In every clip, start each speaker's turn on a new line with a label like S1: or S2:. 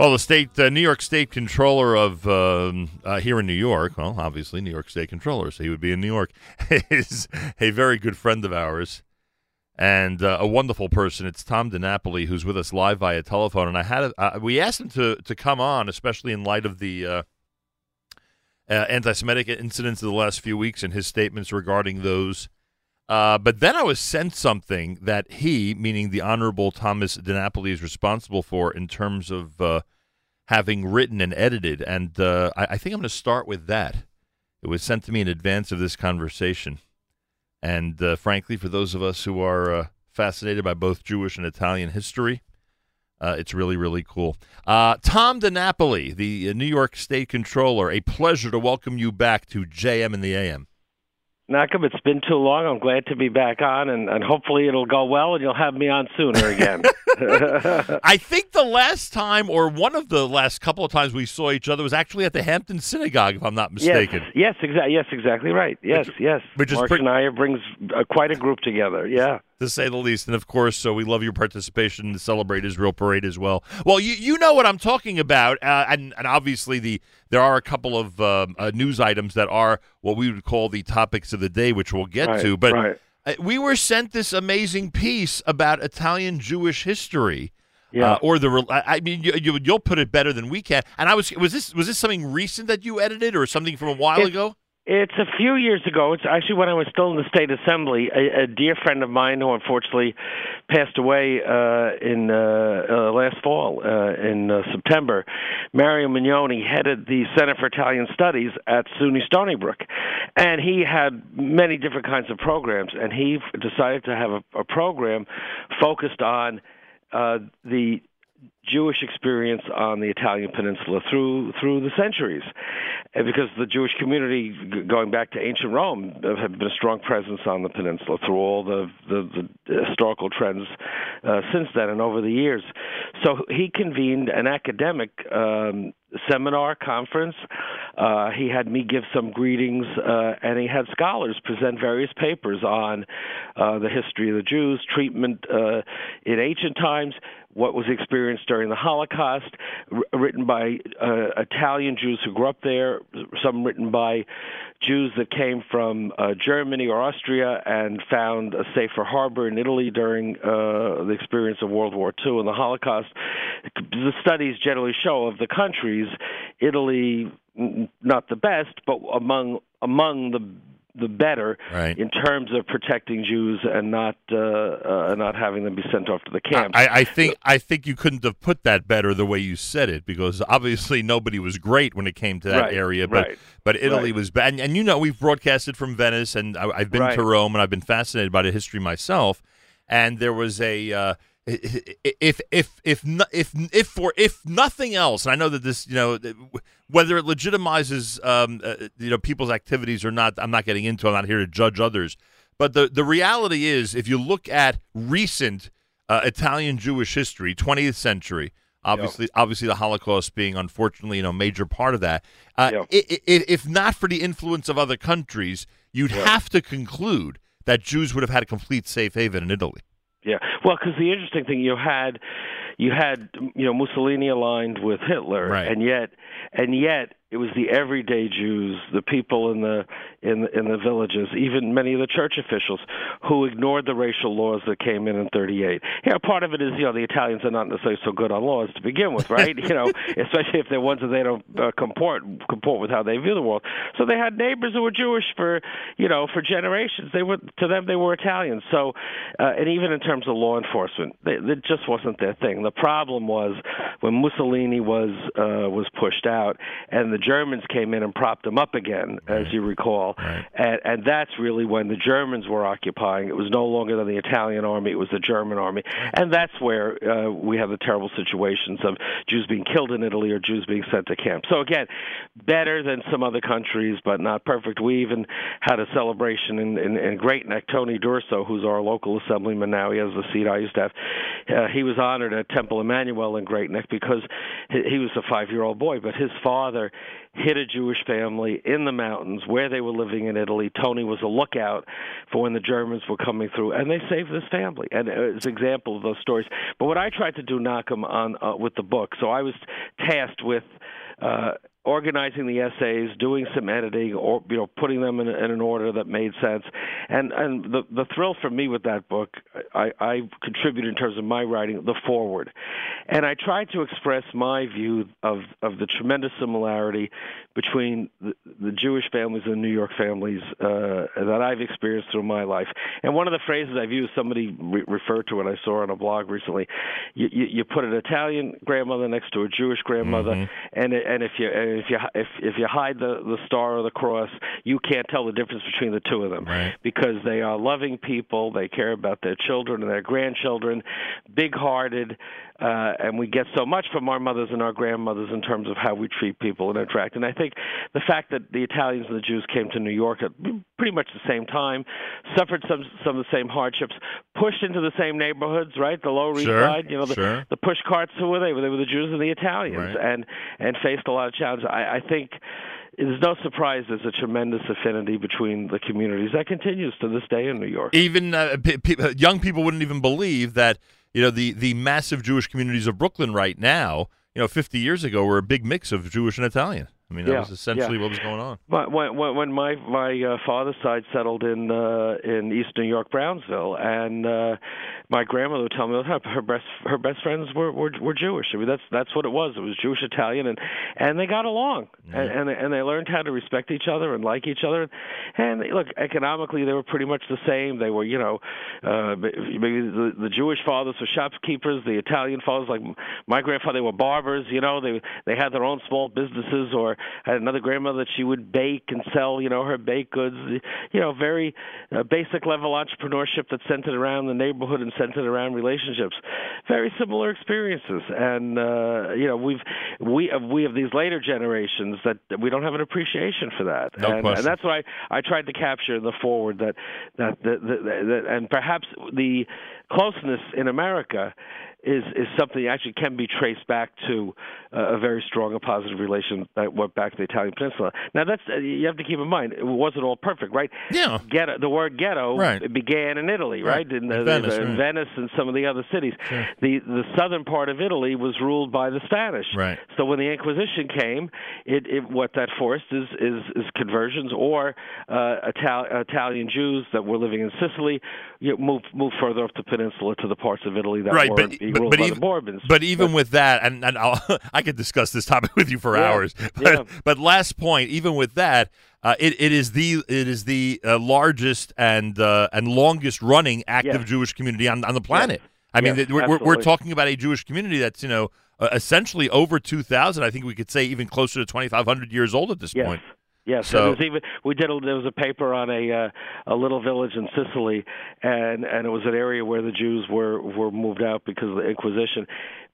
S1: Well, the state, uh, New York State Controller of um, uh, here in New York, well, obviously New York State Controller, so he would be in New York, is a very good friend of ours and uh, a wonderful person. It's Tom DiNapoli, who's with us live via telephone. And I had uh, we asked him to to come on, especially in light of the uh, uh, anti-Semitic incidents of the last few weeks and his statements regarding those. Uh, but then I was sent something that he, meaning the Honorable Thomas DiNapoli, is responsible for in terms of uh, having written and edited. And uh, I, I, think I'm going to start with that. It was sent to me in advance of this conversation. And uh, frankly, for those of us who are uh, fascinated by both Jewish and Italian history, it's really, really cool. Tom DiNapoli, the New York State Controller, a pleasure to welcome you back to JM in the AM.
S2: Nachum, it's been too long. I'm glad to be back on, and, and hopefully it'll go well, and you'll have me on sooner again.
S1: I think the last time, or one of the last couple of times we saw each other, was actually at the Hampton Synagogue, if I'm not mistaken.
S2: Yes, yes, exactly. Yes, exactly right. Yes, which, yes. Which Mark and I brings uh, quite a group together. Yeah
S1: to say the least. And of course, so we love your participation in the Celebrate Israel parade as well. Well, you you know what I'm talking about, uh, and and obviously the there are a couple of um, uh, news items that are what we would call the topics of the day, which we'll get
S2: right,
S1: to. But
S2: right.
S1: Uh, we were sent this amazing piece about Italian Jewish history.
S2: Yeah.
S1: Uh, or the I mean you, you will put it better than we can. And I was was this was this something recent that you edited or something from a while
S2: it,
S1: ago?
S2: It's a few years ago. It's actually when I was still in the state assembly. A, a dear friend of mine who unfortunately passed away uh, in uh, uh, last fall uh, in uh, September, Mario Mignone headed the Center for Italian Studies at SUNY Stony Brook, and he had many different kinds of programs. And he decided to have a, a program focused on uh, the Jewish experience on the Italian peninsula through through the centuries, because the Jewish community, going back to ancient Rome, have been a strong presence on the peninsula through all the the, the historical trends uh, since then and over the years. So he convened an academic um, seminar conference. Uh, he had me give some greetings, uh, and he had scholars present various papers on uh, the history of the Jews, treatment uh, in ancient times, what was experienced during the Holocaust, r- written by uh, Italian Jews who grew up there, some written by Jews that came from uh, Germany or Austria and found a safer harbor in Italy during uh, the experience of World War II and the Holocaust. The studies generally show of the countries, Italy not the best, but among among the the better
S1: right.
S2: in terms of protecting Jews and not uh, uh, not having them be sent off to the camps.
S1: I, I, think I think you couldn't have put that better the way you said it because obviously nobody was great when it came to that
S2: right,
S1: area, but
S2: right,
S1: but Italy was bad. And, and, you know we've broadcasted from Venice, and I, have been to Rome, and I've been fascinated by the history myself. And there was a uh, if if if if if for if nothing else, and I know that this, you know, whether it legitimizes um, uh, you know people's activities or not, I'm not getting into. I'm not here to judge others, but the the reality is, if you look at recent uh, Italian Jewish history, 20th century, obviously yep. obviously the Holocaust being unfortunately you know major part of that. Uh,
S2: yep.
S1: it, it, if not for the influence of other countries, you'd
S2: yep.
S1: have to conclude that Jews would have had a complete safe haven in Italy.
S2: Yeah, well, because the interesting thing you had, you had you know Mussolini aligned with Hitler,
S1: right.
S2: and yet, and yet it was the everyday Jews, the people in the in in the villages, even many of the church officials who ignored the racial laws that came in in 38. Yeah, part of it is you know the Italians are not necessarily so good on laws to begin with, right? you know, especially if they're ones that they don't uh, comport comport with how they view the world. So they had neighbors who were Jewish for you know for generations. They were to them they were Italians. So uh, and even in terms of law enforcement, they, it just wasn't their thing. The problem was when Mussolini was uh, was pushed out and the Germans came in and propped them up again, as you recall,
S1: right.
S2: and, and that's really when the Germans were occupying. It was no longer the Italian army; it was the German army, and that's where uh, we have the terrible situations of Jews being killed in Italy or Jews being sent to camp. So again, better than some other countries, but not perfect. We even had a celebration in, in, in Great Neck. Tony D'Urso, who's our local assemblyman now, he has the seat I used to have. Uh, he was honored at Temple Emanuel in Great Neck because he, he was a five-year-old boy, but his father hit a Jewish family in the mountains where they were living in Italy. Tony was a lookout for when the Germans were coming through, and they saved this family. And it's an example of those stories. But what I tried to do, Nachum, on uh, with the book, so I was tasked with. Uh, organizing the essays, doing some editing, or you know, putting them in, in an order that made sense. And and the the thrill for me with that book, I, I contributed in terms of my writing the forward, and I tried to express my view of of the tremendous similarity between the, the Jewish families and New York families uh, that I've experienced through my life. And one of the phrases I've used, somebody re- referred to it, I saw on a blog recently. You, you, you put an Italian grandmother next to a Jewish grandmother, mm-hmm. and and if you if you if if you hide the the star or the cross, you can't tell the difference between the two of them
S1: right.
S2: because they are loving people. They care about their children and their grandchildren, big-hearted, uh, and we get so much from our mothers and our grandmothers in terms of how we treat people and interact. And I think the fact that the Italians and the Jews came to New York at pretty much the same time, suffered some some of the same hardships, pushed into the same neighborhoods, right? The Lower East
S1: sure,
S2: Side, you know, the,
S1: sure.
S2: the push carts. Who were they? They were the Jews and the Italians,
S1: right.
S2: and and faced a lot of challenges. I, I think there's no surprise there's a tremendous affinity between the communities that continues to this day in New York.
S1: Even uh, p- young people wouldn't even believe that you know the the massive Jewish communities of Brooklyn right now. You know, 50 years ago were a big mix of Jewish and Italian. I mean, that
S2: yeah,
S1: was essentially
S2: yeah.
S1: what was going on.
S2: But when, when my my uh, father's side settled in uh, in East New York, Brownsville, and uh, my grandmother would tell me her best her best friends were, were were Jewish. I mean, that's that's what it was. It was Jewish Italian, and and they got along,
S1: Mm-hmm.
S2: and, and and they learned how to respect each other and like each other. And look, economically, they were pretty much the same. They were, you know, uh, maybe the, the Jewish fathers were shopkeepers, the Italian fathers, like my grandfather, they were barbers. You know, they they had their own small businesses or I had another grandmother that she would bake and sell, you know, her baked goods. You know, very uh, basic level entrepreneurship that centered around the neighborhood and centered around relationships. Very similar experiences, and uh, you know, we've we have, we have these later generations that we don't have an appreciation for that,
S1: no
S2: and, and that's why I, I tried to capture in the forward that that, that, that, that and perhaps the closeness in America is is something that actually can be traced back to uh, a very strong and positive relation that went back to the Italian Peninsula. Now that's uh, you have to keep in mind it wasn't all perfect, right?
S1: Yeah.
S2: Ghetto, the word ghetto
S1: right.
S2: began in Italy,
S1: right?
S2: right? In,
S1: in, Venice,
S2: in
S1: right.
S2: Venice and some of the other cities.
S1: Sure.
S2: The the southern part of Italy was ruled by the Spanish.
S1: Right.
S2: So when the Inquisition came, it, it what that forced is is, is conversions or uh, Ital- Italian Jews that were living in Sicily you know, move move further up the peninsula to the parts of Italy that were
S1: right,
S2: were
S1: but, but,
S2: ruled
S1: but
S2: by
S1: even,
S2: the Bourbons.
S1: But even but, with that, and, and I'll, I could discuss this topic with you for
S2: yeah,
S1: hours. But,
S2: yeah.
S1: but last point, even with that, uh, it, it is the it is the uh, largest and uh, and longest running active
S2: Yeah.
S1: Jewish community on on the planet. I mean,
S2: Yes,
S1: we're, we're, we're talking about a Jewish community that's you know uh, essentially over two thousand. I think we could say even closer to twenty five hundred years old at this
S2: Yes.
S1: point.
S2: Yes,
S1: So-
S2: and there's even we did a, there was a paper on a uh, a little village in Sicily, and and it was an area where the Jews were were moved out because of the Inquisition.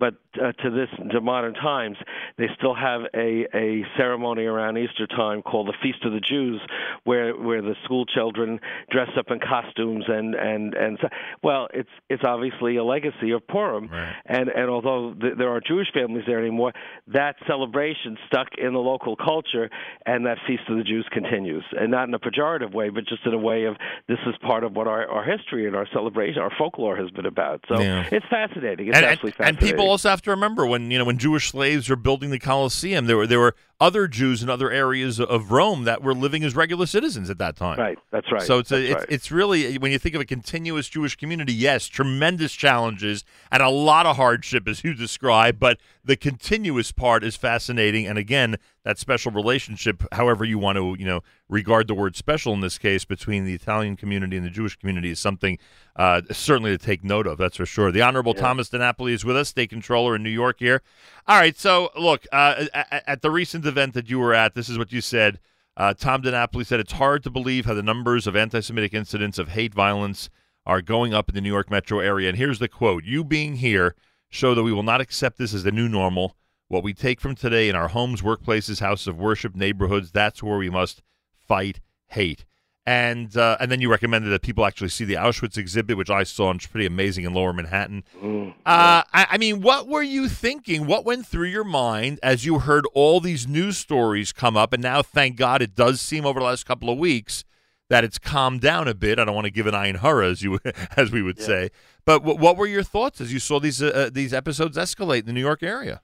S2: But uh, to this to modern times, they still have a a ceremony around Easter time called the Feast of the Jews, where where the school children dress up in costumes and and and so, well, it's it's obviously a legacy of Purim,
S1: Right.
S2: and and although th- there aren't Jewish families there anymore, that celebration stuck in the local culture, and that feast of the Jews continues, and not in a pejorative way, but just in a way of this is part of what our, our history and our celebration, our folklore has been about. So
S1: Yeah.
S2: it's fascinating. It's
S1: and, and,
S2: absolutely
S1: and
S2: fascinating.
S1: people also have to remember when you know when Jewish slaves were building the Colosseum, there were there were other Jews in other areas of Rome that were living as regular citizens at that time.
S2: right, that's right.
S1: So it's a, it's,
S2: right.
S1: it's really when you think of a continuous Jewish community, yes, tremendous challenges and a lot of hardship as you describe, but the continuous part is fascinating. And again, that special relationship, however you want to you know regard the word special in this case between the Italian community and the Jewish community is something uh, certainly to take note of. That's for sure. The Honorable Thomas DiNapoli is with us, state controller in New York here. All right, so look uh, at, at the recent event that you were at, this is what you said. Uh, Tom DiNapoli said it's hard to believe how the numbers of anti Semitic incidents of hate violence are going up in the New York metro area. And here's the quote You being here show that we will not accept this as the new normal. What we take from today in our homes, workplaces, houses of worship, neighborhoods, that's where we must fight hate. And uh, and then you recommended that people actually see the Auschwitz exhibit, which I saw and it's pretty amazing in Lower Manhattan. Mm, uh, I, I, mean, what were you thinking? What went through your mind as you heard all these news stories come up? And now, thank God, it does seem over the last couple of weeks that it's calmed down a bit. I don't want to give an Ayin Hara, as you as we would yeah. say. But w- what were your thoughts as you saw these uh, uh, these episodes escalate in the New York area?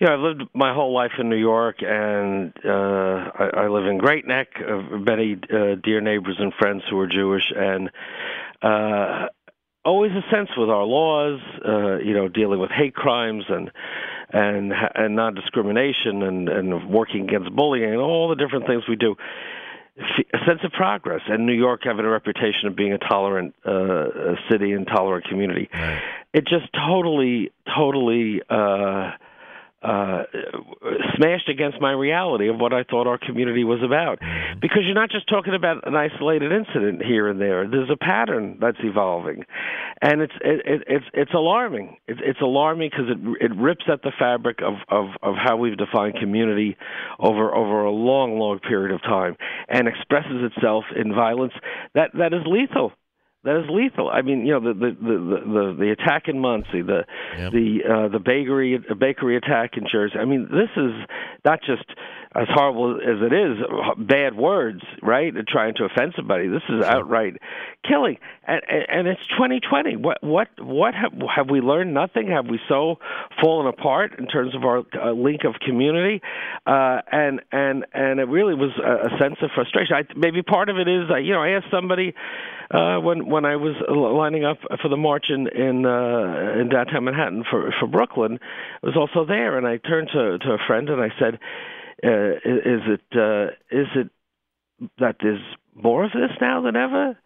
S2: Yeah, I've lived my whole life in New York, and uh, I, I live in Great Neck. Uh, many uh, dear neighbors and friends who are Jewish, and uh, always a sense with our laws, uh, you know, dealing with hate crimes and and and non discrimination and and working against bullying and all the different things we do a sense of progress. And New York having a reputation of being a tolerant uh, city and tolerant community, right. it just totally, totally uh, uh, smashed against my reality of what I thought our community was about. Because you're not just talking about an isolated incident here and there. There's a pattern that's evolving, and it's it, it, it's it's alarming. It's, it's alarming because it it rips at the fabric of, of of how we've defined community over over a long long period of time, and expresses itself in violence that that is lethal that is lethal. I mean, you know, the the the the, the attack in Monsey, the yep. the uh, the bakery bakery attack in Jersey. I mean, this is not just as horrible as it is, bad words, right? trying to offend somebody. This is outright killing, and and it's 2020. What what what have have we learned? Nothing. Have we so fallen apart in terms of our uh, link of community? Uh, and and and it really was a, a sense of frustration. I, maybe part of it is, uh, you know, I asked somebody uh, when when I was lining up for the march in in, uh, in downtown Manhattan for for Brooklyn, I was also there, and I turned to to a friend and I said, uh, "Is it uh, is it that there's more of this now than ever?"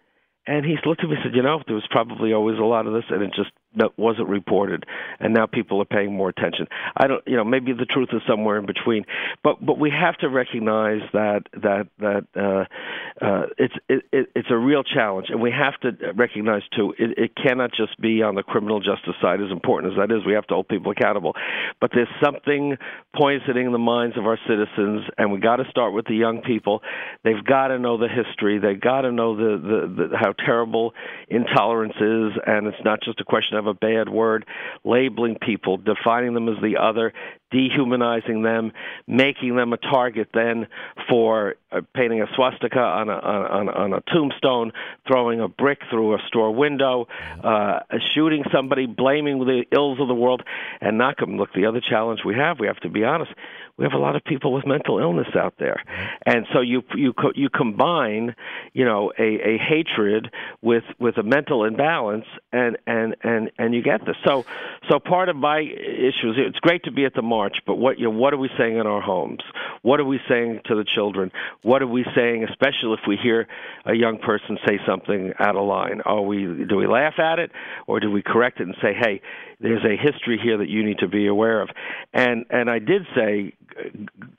S2: And he looked at me and said, "You know, there was probably always a lot of this, and it just that wasn't reported, and now people are paying more attention. I don't, you know, maybe the truth is somewhere in between, but but we have to recognize that that that uh, uh, it's it, it, it's a real challenge, and we have to recognize too it, it cannot just be on the criminal justice side. As important as that is, we have to hold people accountable, but there's something poisoning the minds of our citizens, and we got to start with the young people. They've got to know the history. They've got to know the, the, the how terrible intolerance is, and it's not just a question of a bad word, labeling people, defining them as the other, dehumanizing them, making them a target then for uh, painting a swastika on a, on, on a tombstone, throwing a brick through a store window, uh, shooting somebody, blaming the ills of the world, and not come. Look, the other challenge we have, we have to be honest, we have a lot of people with mental illness out there, and so you you you combine, you know, a, a hatred with with a mental imbalance, and and and and you get this. So so part of my issue is it's great to be at the march, but what you know, what are we saying in our homes? What are we saying to the children? What are we saying, especially if we hear a young person say something out of line? Are we do we laugh at it, or do we correct it and say, hey? there's a history here that you need to be aware of. And and I did say,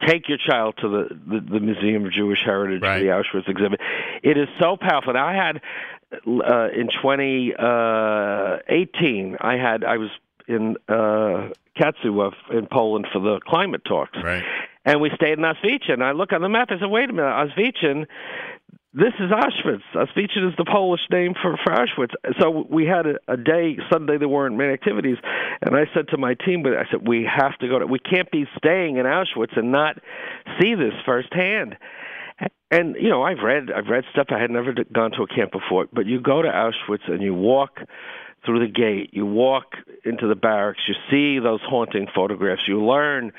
S2: take your child to the the, the Museum of Jewish Heritage, right. the Auschwitz exhibit. It is so powerful. And I had uh, in 2018, I had I was in uh, Katowice in Poland for the climate talks.
S1: Right.
S2: And we stayed in Auschwitz, and I look on the map. I said, "Wait a minute, Auschwitz this is Oświęcim. Auschwitz is the Polish name for, for Auschwitz. So we had a, a day Sunday there weren't many activities, and I said to my team, but I said we have to go to. We can't be staying in Auschwitz and not see this firsthand. And you know, I've read I've read stuff. I had never gone to a camp before, but you go to Auschwitz and you walk through the gate, you walk into the barracks, you see those haunting photographs, you learn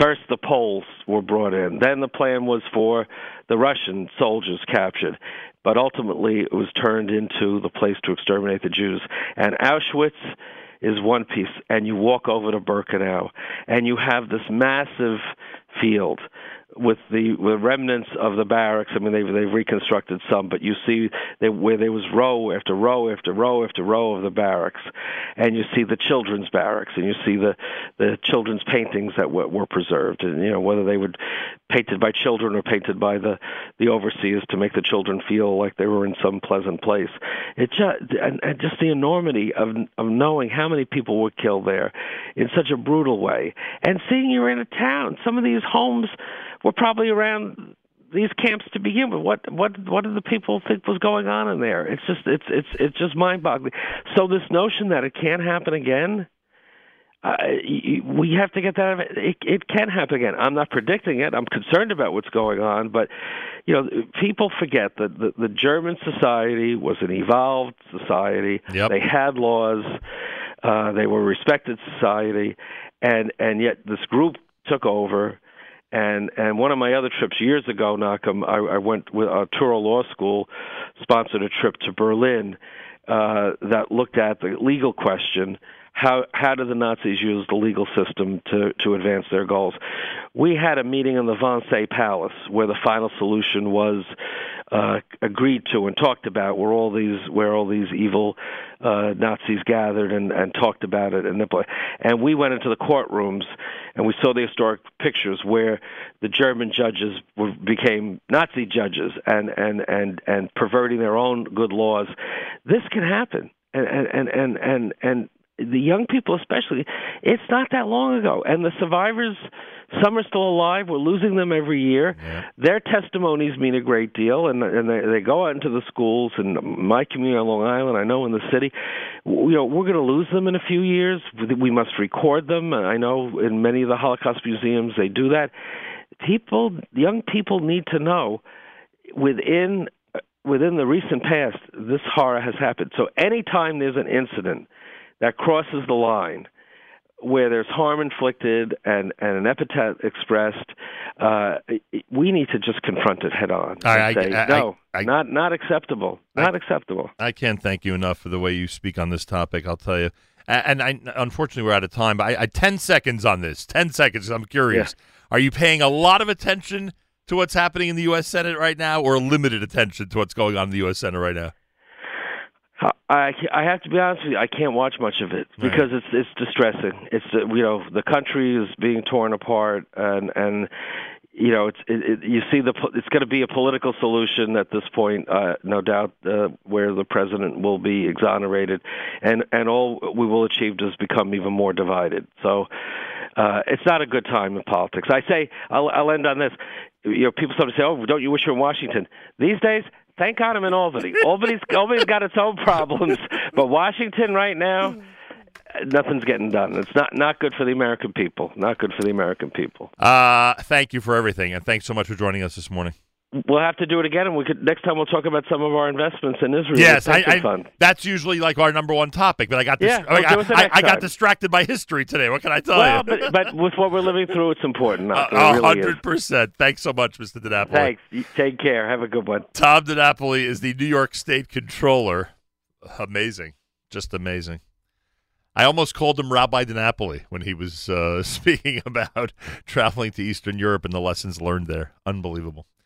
S2: first the Poles were brought in, then the plan was for the Russian soldiers captured. But ultimately, it was turned into the place to exterminate the Jews. And Auschwitz is one piece, and you walk over to Birkenau, and you have this massive field with the with remnants of the barracks. I mean, they've they've reconstructed some, but you see they, where there was row after row after row after row of the barracks, and you see the children's barracks, and you see the the children's paintings that were, were preserved, and you know whether they were painted by children or painted by the the overseers to make the children feel like they were in some pleasant place. It just and, and just the enormity of of knowing how many people were killed there in such a brutal way, and seeing you're in a town. Some of these homes were probably around these camps to begin with? What what what do the people think was going on in there? It's just it's it's it's just mind-boggling. So this notion that it can't happen again, uh, we have to get that. It, it can happen again. I'm not predicting it. I'm concerned about what's going on, but you know, people forget that the, the German society was an evolved society.
S1: Yep.
S2: They had laws. Uh, they were a respected society, and and yet this group took over. And and one of my other trips years ago, Nachum, I, I went with uh, Touro Law School, sponsored a trip to Berlin uh, that looked at the legal question how how do the Nazis use the legal system to to advance their goals? We had a meeting in the Wannsee Palace where the final solution was uh, agreed to and talked about, where all these where all these evil uh, Nazis gathered and, and talked about it, and and we went into the courtrooms and we saw the historic pictures where the German judges were, became Nazi judges and and and and perverting their own good laws. This can happen, and and and and and the young people especially it's not that long ago. And the survivors some are still alive. We're losing them every year.
S1: Yeah.
S2: their testimonies mean a great deal and and they, they go out into the schools and my community on long island i know in the city you know we're going to lose them in a few years. We must record them. I know in many of the holocaust museums they do that. People young people need to know within within the recent past this horror has happened. So anytime there's an incident that crosses the line where there's harm inflicted and, and an epithet expressed, uh, we need to just confront it head on.
S1: I- I-
S2: say,
S1: I-
S2: no,
S1: I-
S2: not not acceptable. Not acceptable.
S1: I can't thank you enough for the way you speak on this topic. I'll tell you. And I, unfortunately, we're out of time. But I, I ten seconds on this. Ten seconds. I'm curious. Are you paying a lot of attention to what's happening in the U.S. Senate right now, or limited attention to what's going on in the U.S. Senate right now?
S2: I, I have to be honest with you. I can't watch much of it
S1: Right.
S2: because it's it's distressing. It's uh, you know the country is being torn apart and and you know it's it, it, you see the it's going to be a political solution at this point, uh, no doubt, uh, where the president will be exonerated, and and all we will achieve is become even more divided. So. Uh, it's not a good time in politics. I say I'll, I'll end on this. You know, people sometimes say, "Oh, don't you wish you were in Washington?" These days, thank God I'm in Albany. Albany's Albany's got its own problems, but Washington right now, nothing's getting done. It's not not good for the American people. Not good for the American people.
S1: Uh, thank you for everything, and thanks so much for joining us this morning.
S2: We'll have to do it again, and we could next time we'll talk about some of our investments in Israel.
S1: Yes, I, I, that's usually like our number one topic. But I got this.
S2: Yeah,
S1: I,
S2: we'll
S1: I, I got distracted by history today. What can I tell
S2: Well,
S1: you?
S2: but, but with what we're living through, it's important.
S1: A
S2: It
S1: a
S2: really is.
S1: hundred percent. Thanks so much, Mr. DiNapoli.
S2: Thanks. Take care. Have a good one.
S1: Tom DiNapoli is the New York State Controller. Amazing, just amazing. I almost called him Rabbi DiNapoli when he was uh, speaking about traveling to Eastern Europe and the lessons learned there. Unbelievable.